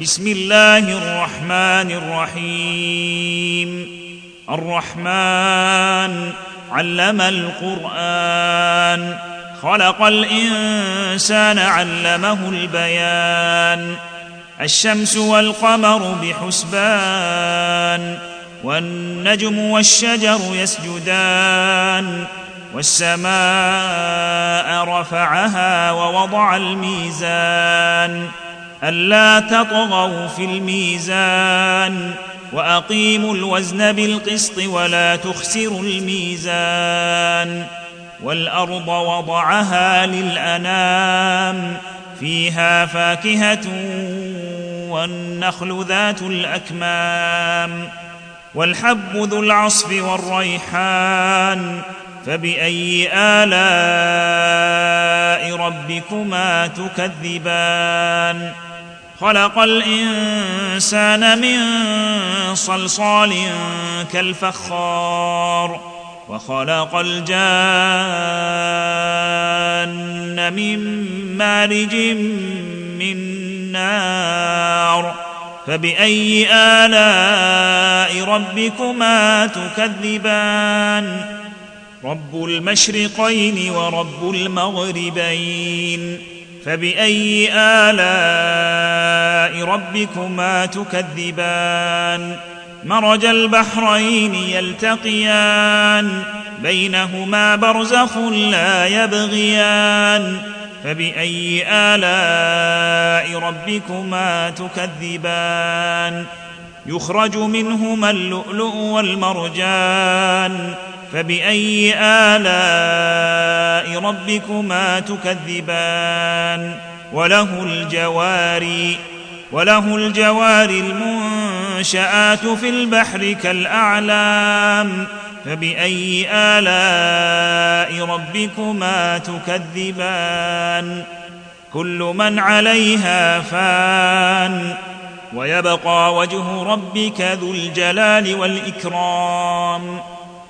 بسم الله الرحمن الرحيم. الرحمن علم القرآن خلق الإنسان علمه البيان. الشمس والقمر بحسبان والنجم والشجر يسجدان والسماء رفعها ووضع الميزان. ألا تطغوا في الميزان وأقيموا الوزن بالقسط ولا تخسروا الميزان والأرض وضعها للأنام فيها فاكهة والنخل ذات الأكمام والحب ذو العصف والريحان فبأي آلاء ربكما تكذبان خلق الإنسان من صلصال كالفخار وخلق الجان من مارج من نار فبأي آلاء ربكما تكذبان؟ رب المشرقين ورب المغربين. فبأي آلاء ربكما تكذبان؟ مرج البحرين يلتقيان بينهما برزخ لا يبغيان. فبأي آلاء ربكما تكذبان؟ يخرج منهما اللؤلؤ والمرجان. فبأي آلاء ربكما تكذبان؟ وله الجواري وله الجوار المنشآت في البحر كالأعلام. فبأي آلاء ربكما تكذبان؟ كل من عليها فان. ويبقى وجه ربك ذو الجلال والإكرام.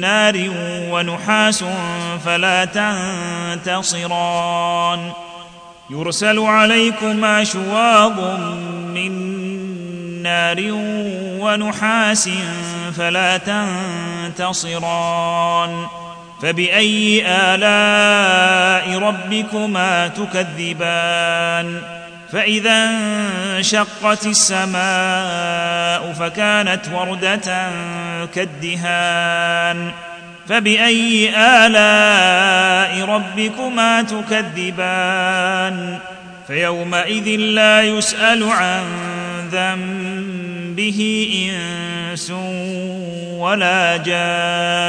نار ونحاس فلا تنتصران. يرسل عليكما شواظ من نار ونحاس فلا تنتصران. فبأي آلاء ربكما تكذبان؟ فإذا انشقت السماء فكانت وردة كالدهان. فبأي آلاء ربكما تكذبان؟ فيومئذ لا يسأل عن ذنبه إنس ولا جان.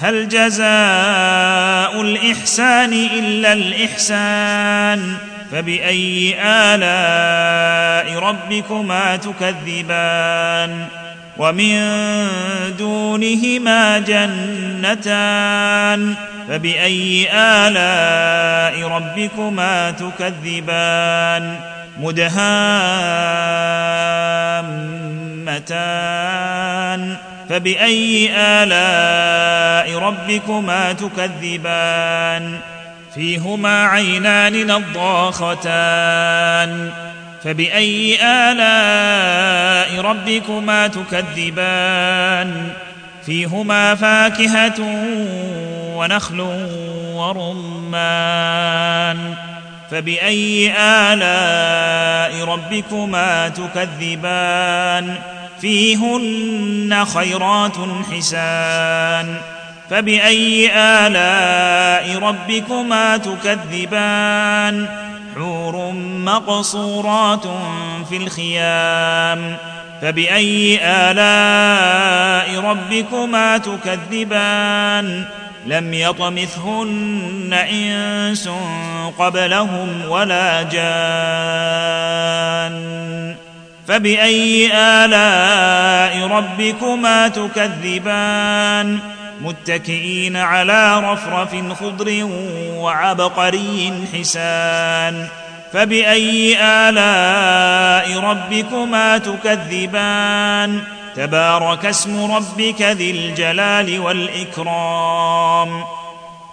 هل جزاء الإحسان إلا الإحسان؟ فبأي آلاء ربكما تكذبان؟ ومن دونهما جنتان؟ فبأي آلاء ربكما تكذبان؟ مدهامتان فبأي آلاء ربكما تكذبان؟ فيهما عينان نضاختان. فبأي آلاء ربكما تكذبان؟ فيهما فاكهة ونخل ورمان. فبأي آلاء ربكما تكذبان؟ فيهن خيرات حسان فبأي آلاء ربكما تكذبان حور مقصورات في الخيام فبأي آلاء ربكما تكذبان لم يطمثهن إنس قبلهم ولا جان فبأي آلاء ربكما تكذبان؟ متكئين على رفرف خضر وعبقري حسان. فبأي آلاء ربكما تكذبان؟ تبارك اسم ربك ذي الجلال والإكرام.